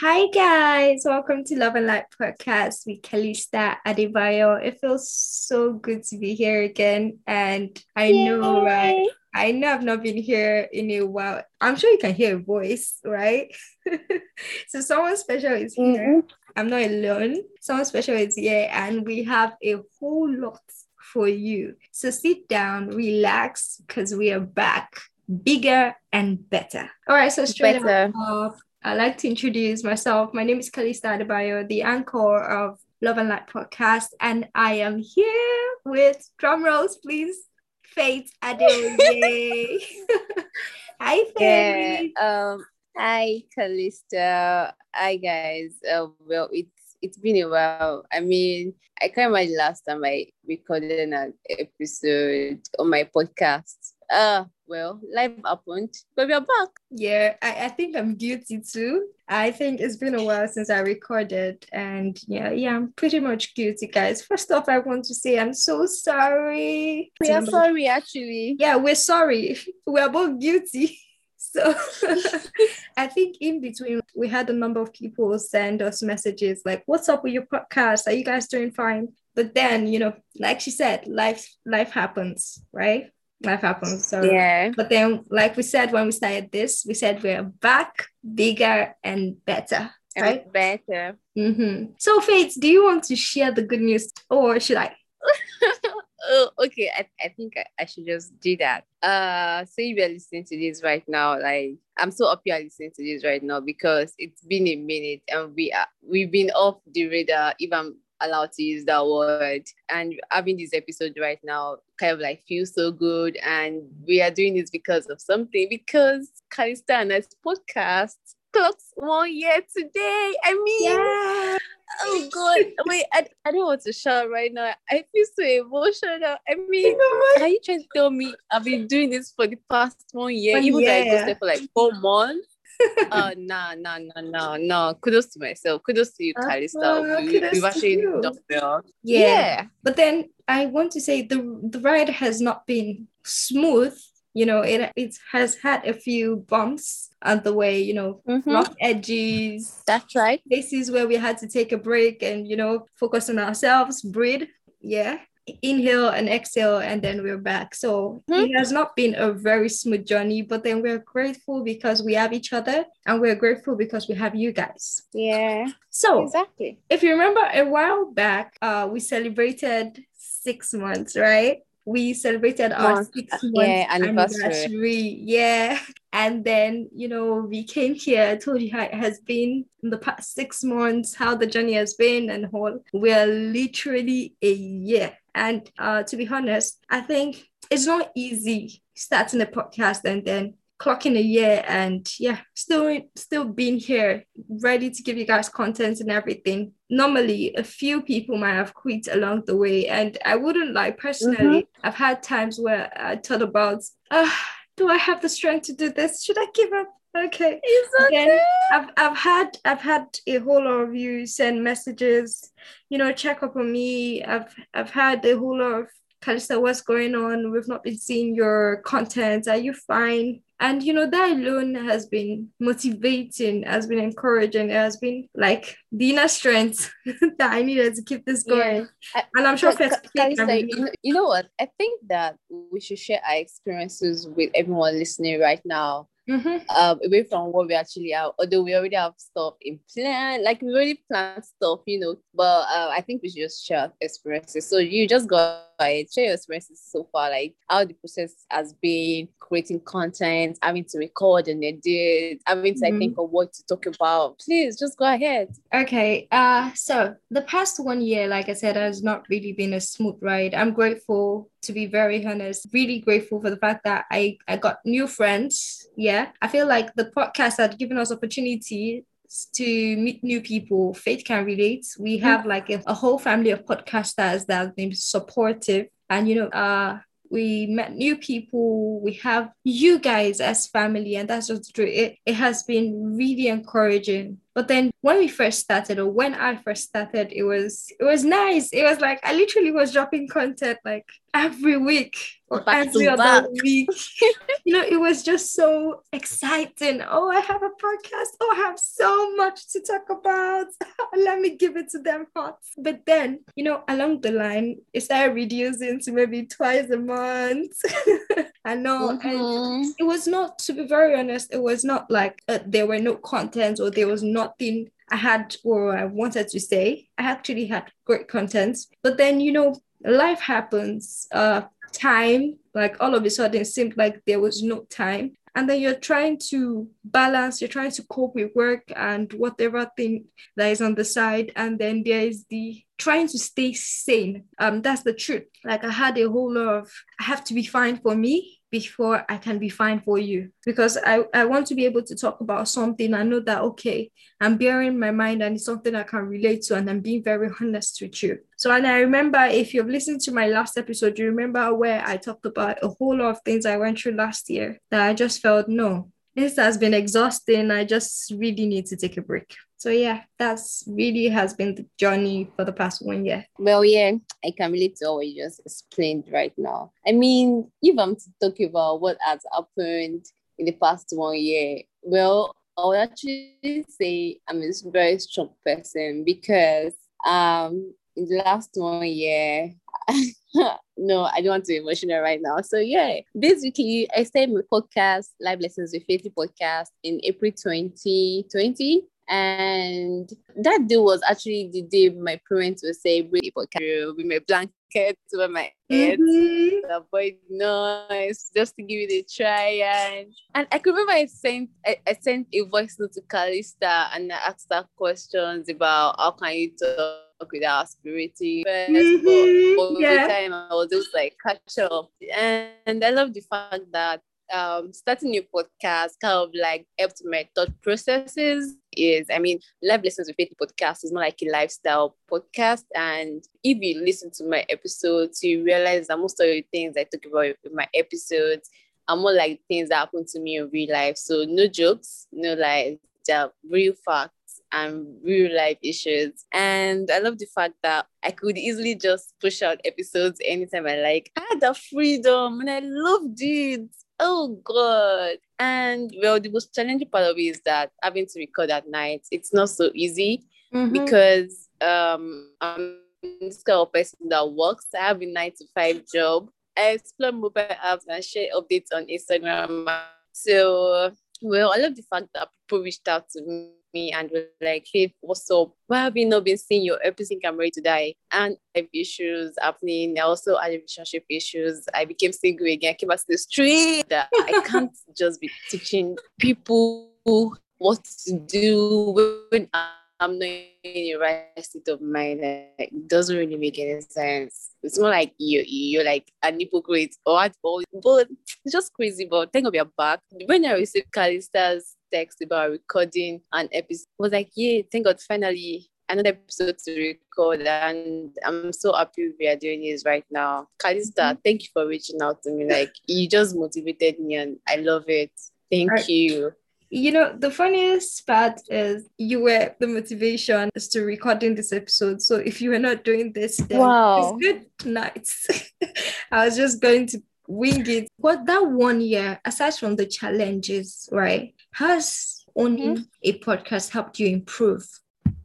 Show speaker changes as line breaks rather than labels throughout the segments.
Hi guys, welcome to Love and Light podcast with Kalista Adebayo. It feels so good to be here again, and I
Yay.
know, right? I know I've not been here in a while. I'm sure you can hear a voice, right? so someone special is here. Mm-hmm. I'm not alone. Someone special is here, and we have a whole lot for you. So sit down, relax, because we are back, bigger and better. All right, so straight
Better.
up, I'd like to introduce myself. My name is Kalista Adebayo, the anchor of Love and Light podcast, and I am here with drum rolls, please. Faith Adeoye. Hi,
Yeah.
Faith.
Um. Hi, Calista. Hi, guys. Uh, well, it's it's been a while. I mean, I can't imagine last time I recorded an episode on my podcast. Uh, well, life happened, but we are back.
Yeah, I, I think I'm guilty too. I think it's been a while since I recorded, and yeah, yeah, I'm pretty much guilty, guys. First off, I want to say I'm so sorry.
We are sorry, actually.
Yeah, we're sorry. We're both guilty. So I think in between, we had a number of people send us messages like, "What's up with your podcast? Are you guys doing fine?" But then, you know, like she said, life life happens, right? Life happens. So
Yeah.
but then, like we said when we started this, we said we're back, bigger and better,
And
right?
better.
Mm-hmm. So, Faith, do you want to share the good news, or should I?
oh, okay. I, I think I, I should just do that. Uh, so if you're listening to this right now, like I'm so happy you're listening to this right now because it's been a minute and we are we've been off the radar. I'm allowed to use that word, and having this episode right now kind of like feels so good, and we are doing this because of something because Calista and I's podcast clocks one year today. I mean.
Yeah.
Oh God! Wait, I, I don't want to shout right now. I feel so emotional. I mean, are you trying to tell me I've been doing this for the past one year,
One
even though I
year.
ghosted for like four months? Uh nah, nah, nah, nah, nah. Kudos to myself. Kudos to you,
Uh,
Calista. We,
to
actually done.
Yeah. But then I want to say the the ride has not been smooth. You know, it it has had a few bumps on the way. You know,
Mhm.
rough edges,
That's right.
places where we had to take a break and you know focus on ourselves, breathe. Yeah. Inhale and exhale, and then we're back. So it has not been a very smooth journey, but then we're grateful because we have each other, and we're grateful because we have you guys.
Yeah,
So
exactly.
if you remember a while back, uh, we celebrated six months, right? We celebrated our six
uh,
months
yeah, anniversary.
anniversary. Yeah. And then, you know, we came here, told you how it has been in the past six months, how the journey has been, and all. We're literally a year. And uh, to be honest, I think it's not easy starting a podcast and then clocking a year and yeah still still being here ready to give you guys content and everything normally a few people might have quit along the way and i wouldn't lie personally i've had times where i thought about ah do i have the strength to do this should i give up okay
okay.
I've I've had I've had a whole lot of you send messages, you know, check up on me. I've I've had a whole lot of Calista, what's going on? We've not been seeing your content. Are you fine? And you know, that alone has been motivating, has been encouraging, it has been like the inner strength that I needed to keep this going.
I-
And I'm sure
Ca-
first
Ca- Calista, you, you know what? I think that we should share our experiences with everyone listening right now.
Mhm.
Um, away from what we actually have, although we already have stuff in plan, like we already planned stuff, you know. But uh, I think we should just share experiences. So you just go ahead, share your experiences so far, like how the process has been creating content, having to record and edit, having to like,
Mhm.
think of what to talk about. Please just go ahead.
Okay. Uh so the past one year, like I said, has not really been a smooth ride. I'm grateful to be very honest, really grateful for the fact that I I got new friends. Yeah. I feel like the podcast had given us opportunity to meet new people. Faith can relate. We have like a, a whole family of podcasters that have been supportive. And you know, uh we met new people we have you guys as family and that's just true it, it has been really encouraging but then when we first started or when i first started it was it was nice it was like i literally was dropping content like every week or
Back
every other
back.
week. you know, it was just so exciting. Oh, I have a podcast. Oh, I have so much to talk about. Let me give it to them hot. But then, you know, along the line, it started reducing to maybe twice a month. I know. And
Mhm.
it was not, to be very honest, it was not like uh, there were no contents or there was nothing I had or I wanted to say. I actually had great content. But then, you know, life happens. Uh, time, like all of a sudden, seemed like there was no time. And then you're trying to balance, you're trying to cope with work and whatever thing that is on the side. And then there is the trying to stay sane. Um, that's the truth. Like I had a whole lot of I have to be fine for me before I can be fine for you. Because I, I want to be able to talk about something. I know that okay, I'm bearing my mind and it's something I can relate to, and I'm being very honest with you. So, and I remember if you've listened to my last episode, you remember where I talked about a whole lot of things I went through last year that I just felt no, this has been exhausting. I just really need to take a break. So yeah, that's really has been the journey for the past one year.
Well, yeah, I can relate to what you just explained right now. I mean, if I'm to talk about what has happened in the past one year, well, I would actually say I'm a very strong person because um in the last one year, no, I don't want to be emotional right now. So yeah, basically I started my podcast, Live Lessons with Faithy podcast in April 2020. And that day was actually the day my parents were celebrating podcast with my blanket over my head
Mhm.
to avoid noise, just to give it a try. And and I could remember I sent I, I sent a voice note to Calista and I asked her questions about how can you talk without aspirating first,
Mhm,
but, but
yeah.
the time I was just like catch up. And, and I love the fact that um starting new podcast kind of like helped my thought processes is I mean live lessons with Faith podcast is more like a lifestyle podcast. And if you listen to my episodes you realize that most of the things I talk about in my episodes are more like things that happen to me in real life. So no jokes no lies they're real facts and real life issues. And I love the fact that I could easily just push out episodes anytime I like. I had the freedom and I loved it Oh God. And well, the most challenging part of it is that having to record at night, it's not so easy
Mhm.
because um I'm this kind of person that works. I have a nine to five job. I explore mobile apps and share updates on Instagram. So well, I love the fact that people reached out to me and were like, hey, what's up? Why have you not been seeing your episode? I'm ready to die. And I have issues happening. I also had relationship issues. I became single again. I came back to the street. I can't just be teaching people what to do when I'm not in the right state of mind. Like, it doesn't really make any sense. It's more like you you're like an hypocrite or what, or- but it's just crazy. But thank God you're back. When I received Callista's text about recording an episode, I was like, yeah, thank God finally another episode to record and I'm so happy we are doing this right now. Callista, mm-hmm. thank you for reaching out to me. Like you just motivated me and I love it. Thank
Right.
you.
You know, the funniest part is you were the motivation as to recording this episode. So if you were not doing this, then
Wow.
it's good night. I was just going to wing it. What that one year, aside from the challenges, right, has owning a podcast helped you improve?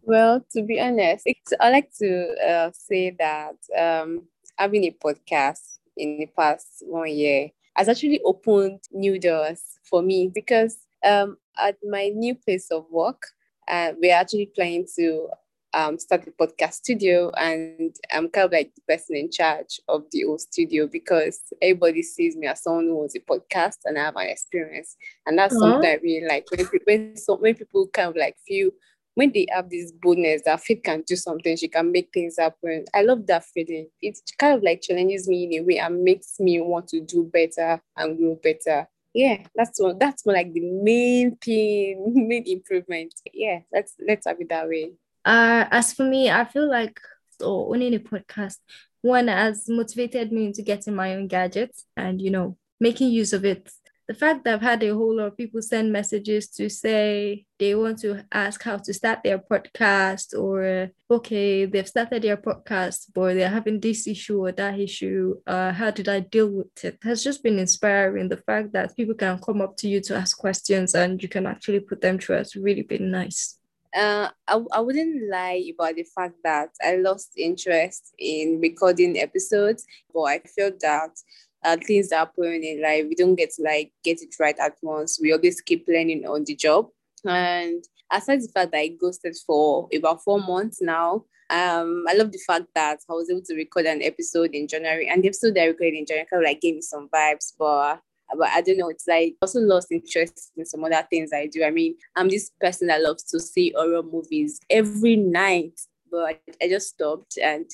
Well, to be honest, it's, I like to uh, say that um, having a podcast in the past one year has actually opened new doors for me because um, at my new place of work, uh, we're actually planning to um, start a podcast studio, and I'm kind of like the person in charge of the whole studio because everybody sees me as someone who owns a podcast and I have an experience, and that's
Aw.
something I really like when when, so, when people kind of like feel when they have this boldness that Faith can do something, she can make things happen. I love that feeling. It kind of like challenges me in a way and makes me want to do better and grow better. Yeah, that's one. That's more like the main thing, main improvement. Yeah, let's let's have it that way.
Uh, as for me, I feel like so owning a podcast, one has motivated me into getting my own gadgets and you know making use of it. the fact that I've had a whole lot of people send messages to say they want to ask how to start their podcast, or okay, they've started their podcast, but they're having this issue or that issue. Uh, how did I deal with it? Has just been inspiring. The fact that people can come up to you to ask questions and you can actually put them through has really been nice.
Uh, I, I wouldn't lie about the fact that I lost interest in recording episodes, but I feel that uh, things happen in life, we don't get to like get it right at once. We always keep learning on the job. And aside the fact that I ghosted for about four months now, um, I love the fact that I was able to record an episode in January, and the episode that I recorded in January kind of like gave me some vibes, but but I don't know. It's like also lost interest in some other things I do. I mean, I'm this person that loves to see horror movies every night, but I, I just stopped and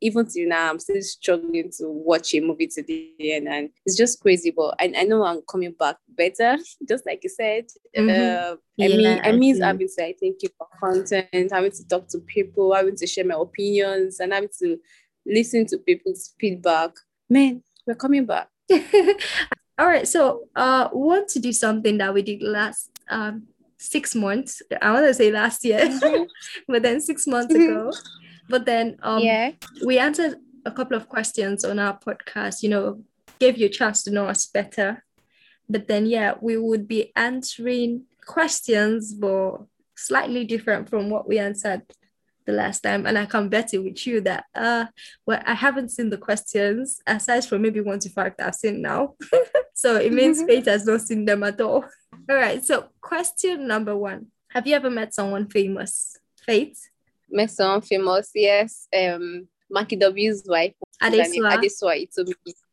even till now, I'm still struggling to watch a movie to the end, and it's just crazy. But I, I know I'm coming back better, just like you said. Mm-hmm. Uh, I yeah, mean, I mean, having to say thank you for content, having to talk to people, having to share my opinions, and having to listen to people's feedback. Man, we're coming back.
All right, so uh, we want to do something that we did last um six months. I want to say last year, mm-hmm. but then six months ago. But then um, yeah. we answered a couple of questions on our podcast, you know, gave you a chance to know us better. But then, yeah, we would be answering questions, but slightly different from what we answered the last time. And I can bet it with you that, uh, well, I haven't seen the questions aside from maybe one to five that I've seen now. so it means mm-hmm. Faith has not seen them at all. All right. So, question number one Have you ever met someone famous? Faith?
my son famous, yes. Um Banky W's wife.
Adesua.
Adesua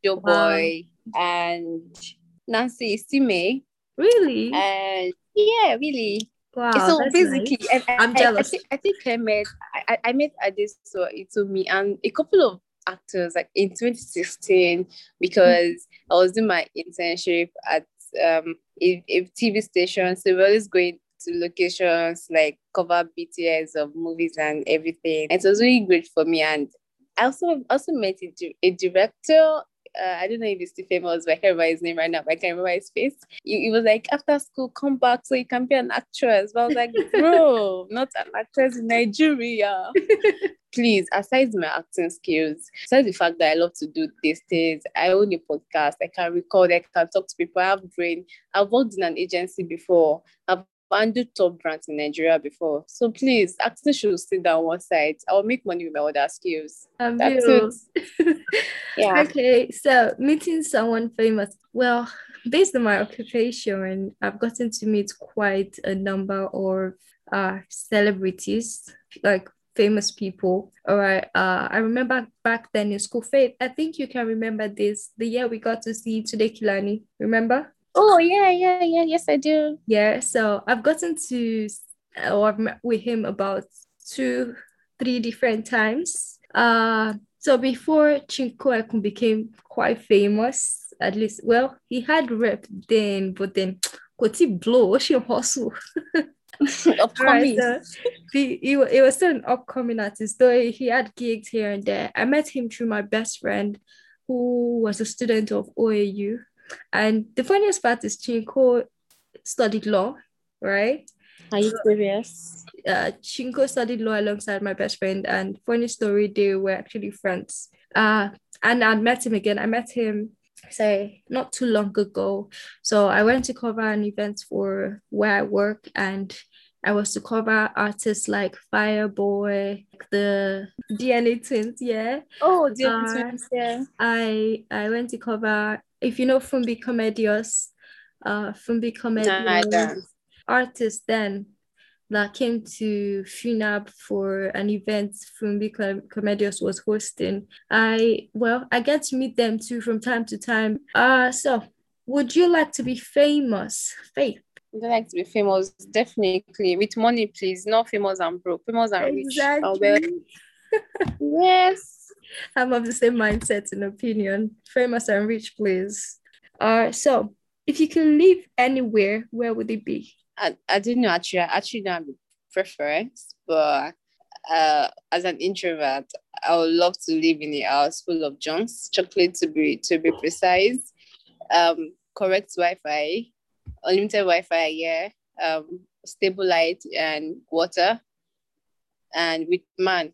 Joe wow. Boy, and Nancy Isime.
Really?
And yeah, really.
Wow,
so basically,
nice. I, am jealous.
I, think, I think I met I, I met Adesua Etomi and a couple of actors like in 2016 because. I was doing my internship at um a, a TV station. So we're always going to locations, like cover BTS of movies and everything. And it was really great for me. And I also also met a, a director. Uh, I don't know if he's still famous, but I can't remember his name right now. But I can't remember his face. He, he was like, after school, come back so you can be an actress. But I was like, bro, not an actress in Nigeria. Please, aside my acting skills, aside the fact that I love to do these things, I own a podcast. I can record. I can talk to people. I have brain. I've worked in an agency before. I've handled top brands in Nigeria before. So please, acting should sit down one side. I'll make money with my other skills.
Um, That's it. yeah. Okay, so meeting someone famous. Well, based on my occupation, I've gotten to meet quite a number of uh, celebrities, like famous people. All right. Uh, I remember back then in school, Faith, I think you can remember this. The year we got to see Tunde Kelani. Remember?
Oh yeah, yeah, yeah. Yes, I do.
Yeah. So I've gotten to or I've met with him about two, three different times. Uh so before Chinko Ekun became quite famous, at least well, he had rep then, but then Koti blow, she hustle.
upcoming. Right,
so he, he, he was still an upcoming artist, though he had gigs here and there. I met him through my best friend who was a student of OAU. And the funniest part is Chinko studied law, right?
Are you serious?
Uh, Chinko studied law alongside my best friend, and funny story, they were actually friends. Uh, and I met him again. I met him say not too long ago. So I went to cover an event for where I work, and I was to cover artists like Fireboy, the DNA twins, yeah.
Oh, DNA uh, twins, yeah.
I I went to cover if you know Fumbi Comedios, uh, Fumbi Comedios no, artist then that came to FUNAAB for an event Fumbi Comedios was hosting. I well, I get to meet them too from time to time. Uh so would you like to be famous, Faith?
Would you like to be famous? Definitely. With money, please. Not famous and broke. Famous and exactly. rich. Oh, well. yes.
I'm of the same mindset and opinion. Famous and rich, please. Uh, so if you can live anywhere, where would it be?
I, I didn't know actually. I actually don't have a preference, but uh, as an introvert, I would love to live in a house full of junks, chocolate to be to be precise. Um, correct Wi-Fi, unlimited Wi-Fi, yeah, um, stable light and water, and with man.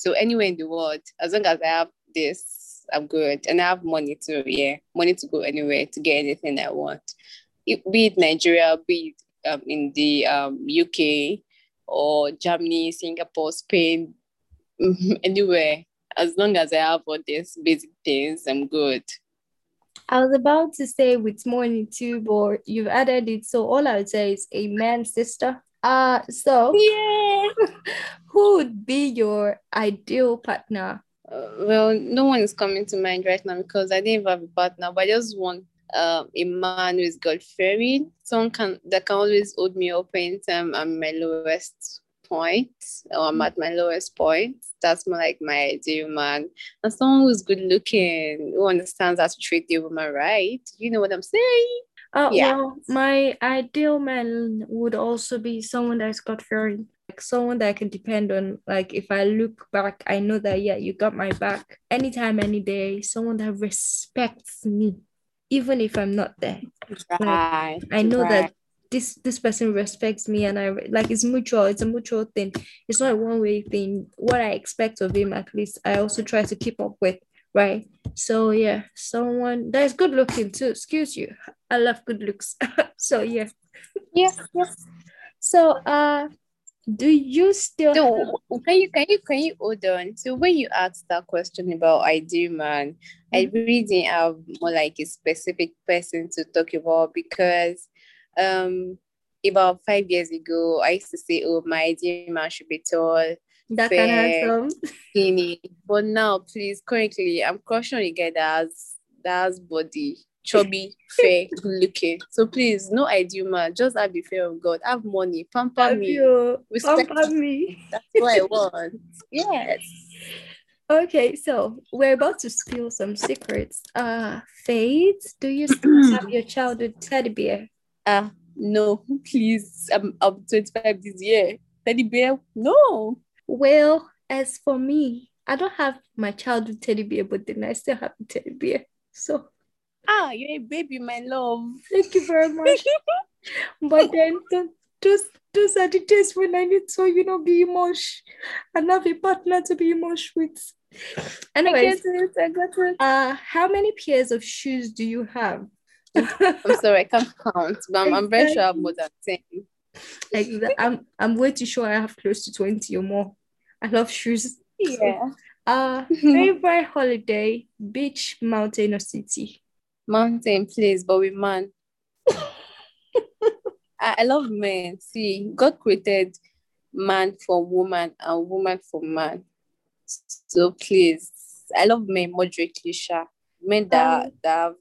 So anywhere in the world, as long as I have this, I'm good, and I have money to yeah, money to go anywhere to get anything I want. It, be it Nigeria, be it um, in the um, UK or Germany, Singapore, Spain, anywhere. As long as I have all these basic things, I'm good.
I was about to say with money too, but you've added it. So all I would say is amen, sister. Uh so
Yeah.
who would be your ideal partner?
Uh, well, no one is coming to mind right now because I didn't have a partner, but I just want um, a man who is God fearing, someone can that can always hold me up anytime I'm my lowest point or I'm at my lowest point. That's more like my ideal man. And someone who's good looking, who understands how to treat the woman right. You know what I'm saying?
Uh,
Yeah.
well, my ideal man would also be someone that's got fearing, like someone that I can depend on. Like if I look back, I know that yeah, you got my back anytime, any day. Someone that respects me, even if I'm not there.
Right.
I know
right.
that this this person respects me, and I like it's mutual. It's a mutual thing. It's not a one way thing. What I expect of him, at least, I also try to keep up with. Right. So yeah, someone that is good looking too. Excuse you. I love good looks. so yeah.
Yes, yes.
So uh, do you still?
So can you can you can you hold on? So when you asked that question about ideal man, I
Mhm.
really didn't have more like a specific person to talk about because um about five years ago I used to say, Oh, my ideal man should be tall,
that can have
fair, skinny. But now please currently I'm crushing on a guy that has that has body, chubby, fair, good looking. So please, no ideal man, just have the fear of God, have money, pamper
Have
me.
you
Respect
pamper me?
That's what I want. Yes.
Okay, so we're about to spill some secrets. Uh, Faith, do you still have your childhood teddy bear?
Ah, no, please. I'm I'm 25 this year. Teddy bear? No.
Well, as for me, I don't have my childhood teddy bear, but then I still have a teddy bear. So
Ah, you're a baby, my love.
thank you very much. But then th- those those are the days when I need to, you know, be mush and have a partner to be mush with. Anyways,
get it. I got it.
uh, how many pairs of shoes do you have?
I'm sorry, I can't count, but I'm, I'm very sure I have more than 10.
Like I'm I'm way too sure I have close to 20 or more. I love shoes.
Yeah.
Uh favorite holiday, beach, mountain, or city?
Mountain, please, but with man. I, I love men. See, God created man for woman and woman for man. So please, I love men moderately, sha. Men that,
Um,
that have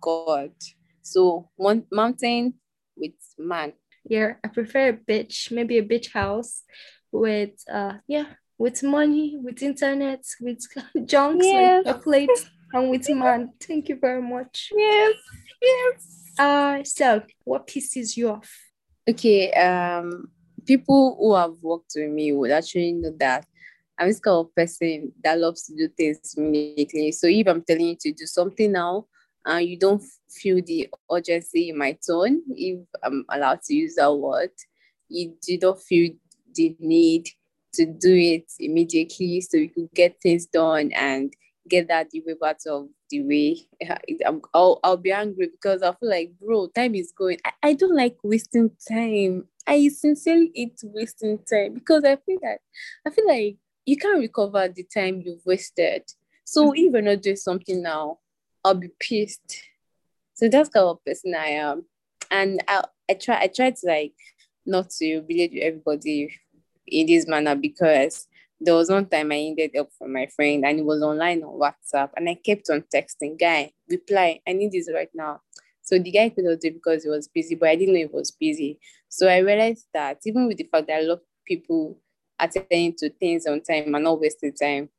God. So one mountain with man.
Yeah, I prefer a beach, maybe a beach house with uh yeah, with money, with internet, with junks,
Yes.
with chocolates, and with man. Thank you very much.
Yes, yes.
Uh so what pisses you off?
Okay, um, people who have worked with me would actually know that I'm this kind of person that loves to do things immediately. So if I'm telling you to do something now and you don't feel the urgency in my tone, if I'm allowed to use that word, you do not feel the need to do it immediately so you could get things done and get that the way out of the way. I'm, I'll, I'll be angry because I feel like, bro, time is going. I, I don't like wasting time. I sincerely hate wasting time because I feel that I feel like you can't recover the time you've wasted. So mm. if you're not doing something now, I'll be pissed. So that's kind of person I am. And I I try I try to like not to relate to everybody in this manner because there was one time I ended up from my friend and it was online on WhatsApp and I kept on texting, guy, reply, I need this right now. So the guy could not do it because he was busy, but I didn't know he was busy. So I realized that even with the fact that a lot of people attending to things on time and not wasting time,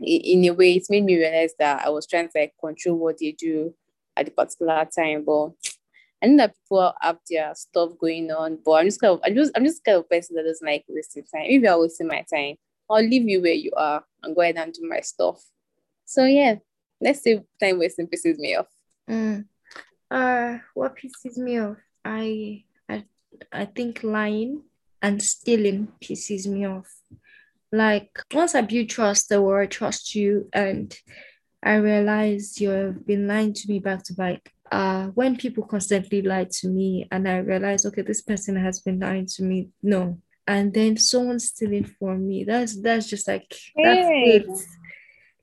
in a way, it made me realize that I was trying to like control what they do at the particular time. But I know that people have their stuff going on, but I'm just kind of, I'm just, I'm just kind of person that doesn't like wasting time. You are wasting my time, I'll leave you where you are and go ahead and do my stuff. So yeah, let's say time wasting pisses me off.
Mm. Uh, what pisses me off? I I I think lying and stealing pisses me off. Like once I build trust, the world trusts you, and I realize you've been lying to me back to back. Uh, when people constantly lie to me, and I realize, okay, this person has been lying to me. No, and then someone stealing from me. That's that's just like that's
Hey.
it.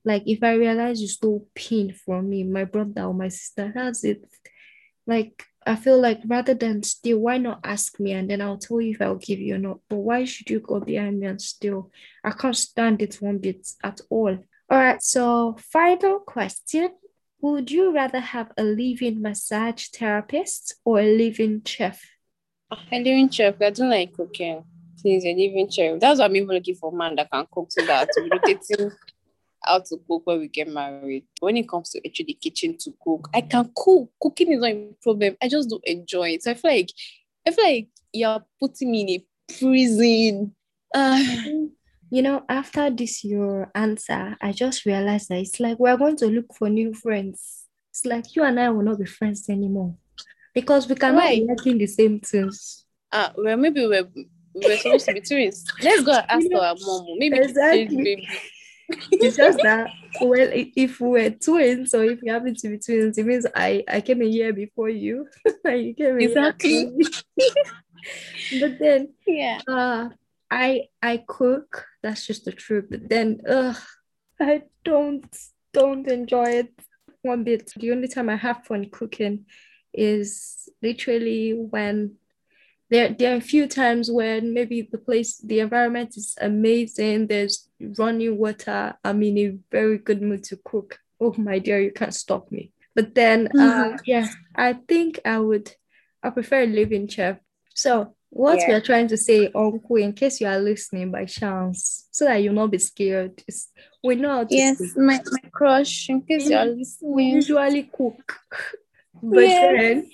Like if I realize you stole pin from me, my brother or my sister, that's it. Like I feel like rather than steal, why not ask me and then I'll tell you if I'll give you or not. But why should you go behind me and steal? I can't stand it one bit at all. All right, so final question. Would you rather have a living massage therapist or a living chef?
A living chef. I don't like cooking. Please, a living chef. That's why I'm even looking for a man that can cook so that we're rotating how to cook when we get married. When it comes to actually the kitchen to cook, I can cook. Cooking is not a problem. I just don't enjoy it. So I feel like I feel like you're putting me in a prison. Uh,
You know, after this your answer, I just realized that it's like we're going to look for new friends. It's like you and I will not be friends anymore because we cannot be
Why?
liking the same things.
uh, well, maybe we're we're supposed to be twins. Let's go and ask
You know,
our mom. Maybe
exactly. It's just that well, if we were twins or if you happen to be twins, it means I I came a year before you. you came
Exactly.
but then
Yeah.
uh I I cook. That's just the truth. But then ugh, I don't don't enjoy it one bit. The only time I have fun cooking is literally when there there are a few times when maybe the place the environment is amazing. There's running water. I'm in a very good mood to cook. Oh my dear, you can't stop me. But then uh yeah, I think I would I prefer living chef. So what we are trying to say, Uncle, in case you are listening by chance, so that you'll not be scared, is we know how to
Yes,
cook.
my, my crush, in case you're listening.
We usually cook, but
Yes.
then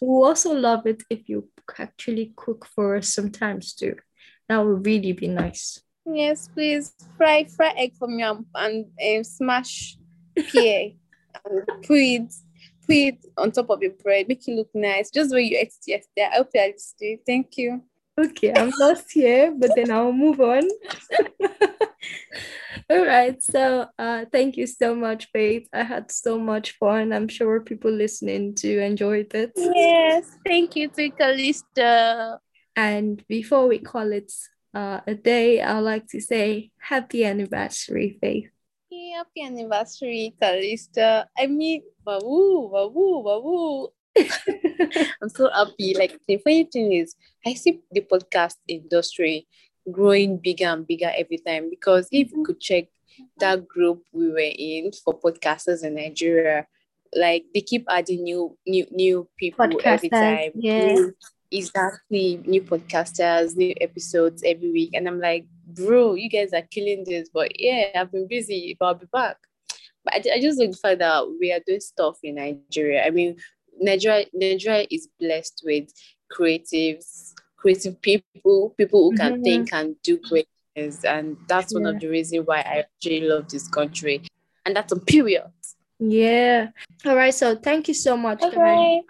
we also love it if you actually cook for us sometimes too. That would really be nice.
Yes, please fry fry egg for me and, and um, smash pear and put it put it on top of your bread, make it look nice. Just the way you ate it yesterday. I hope you are listening. Thank you.
Okay, I'm lost here, but then I'll move on. All right, so uh, thank you so much, Faith. I had so much fun. I'm sure people listening to enjoyed it.
Yes, thank you to Calista.
And before we call it uh, a day, I'd like to say happy anniversary, Faith.
Happy anniversary, Calista. I mean, wahoo, wahoo, wahoo. I'm so happy. Like the funny thing is, I see the podcast industry growing bigger and bigger every time because if you mm-hmm. could check that group we were in for podcasters in Nigeria, like they keep adding new new new people every
Podcasters,
time.
yeah.
New- exactly new podcasters, new episodes every week. And I'm like, bro, you guys are killing this. But yeah, I've been busy, but I'll be back. But I, I just like the fact that we are doing stuff in Nigeria. I mean, Nigeria, Nigeria is blessed with creatives, creative people, people who can
Mhm.
think and do great things. And that's one
Yeah.
of the reasons why I actually love this country. And that's a period.
Yeah. All right. So thank you so much.
Okay.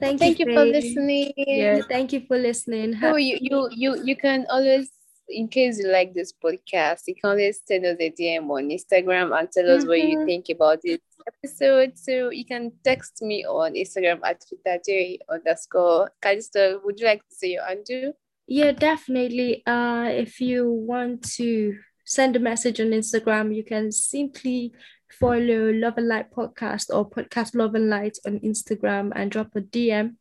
Thank,
Thank you for listening.
Yeah. Thank you for listening.
So
Ha-
you, you you you can always, in case you like this podcast, you can always send us a DM on Instagram and tell us what you
Mhm.
think about this episode. So you can text me on Instagram at J underscore Callisto. Would you like to say your undo?
Yeah, definitely. Uh, if you want to send a message on Instagram, you can simply follow Love and Light Podcast or Podcast Love and Light on Instagram and drop a DM.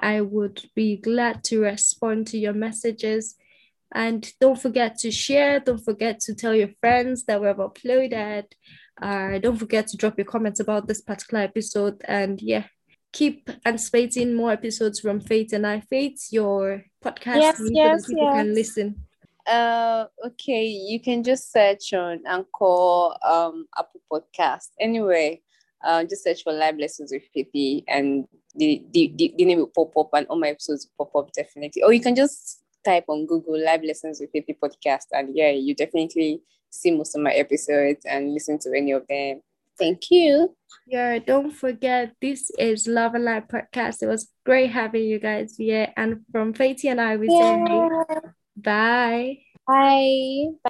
I would be glad to respond to your messages. And don't forget to share. Don't forget to tell your friends that we have uploaded. Uh, don't forget to drop your comments about this particular episode. And yeah, keep anticipating more episodes from Faith and I. Faith, your podcast
Yes, yes,
people can listen.
Uh, okay, you can just search on Anchor, um, Apple Podcast. Anyway, uh, just search for Live Lessons with Fifi, and the, the, the, the name will pop up, and all my episodes will pop up definitely. Or you can just type on Google Live Lessons with Fifi podcast, and yeah, you definitely see most of my episodes and listen to any of them. Thank you.
Yeah, don't forget this is Love and Life podcast. It was great having you guys here. And from Faith and I, we say bye.
Bye.